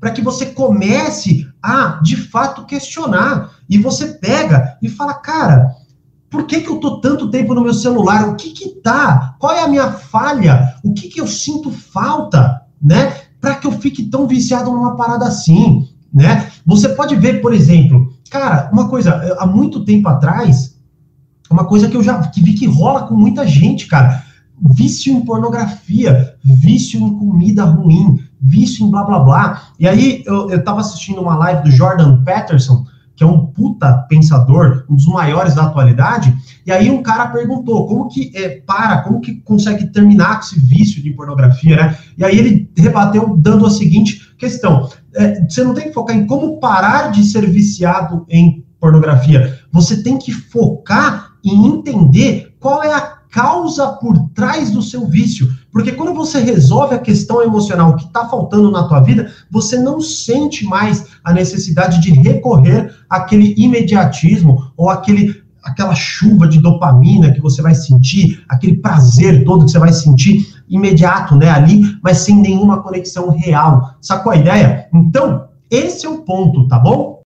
para que você comece a, de fato, questionar. E você pega e fala, cara, por que, que eu tô tanto tempo no meu celular? O que que tá? Qual é a minha falha? O que que eu sinto falta, né? Para que eu fique tão viciado numa parada assim, né? Você pode ver, por exemplo, cara, uma coisa, há muito tempo atrás, uma coisa que eu já que vi que rola com muita gente, cara vício em pornografia, vício em comida ruim, vício em blá blá blá. E aí eu, eu tava assistindo uma live do Jordan Peterson, que é um puta pensador, um dos maiores da atualidade, e aí um cara perguntou como que é, para, como que consegue terminar com esse vício de pornografia, né? E aí ele rebateu dando a seguinte questão: é, você não tem que focar em como parar de ser viciado em pornografia, você tem que focar em entender qual é a causa por trás do seu vício. Porque quando você resolve a questão emocional que está faltando na tua vida, você não sente mais a necessidade de recorrer àquele imediatismo ou aquele aquela chuva de dopamina que você vai sentir, aquele prazer todo que você vai sentir imediato, né, ali, mas sem nenhuma conexão real. Sacou a ideia? Então, esse é o ponto, tá bom?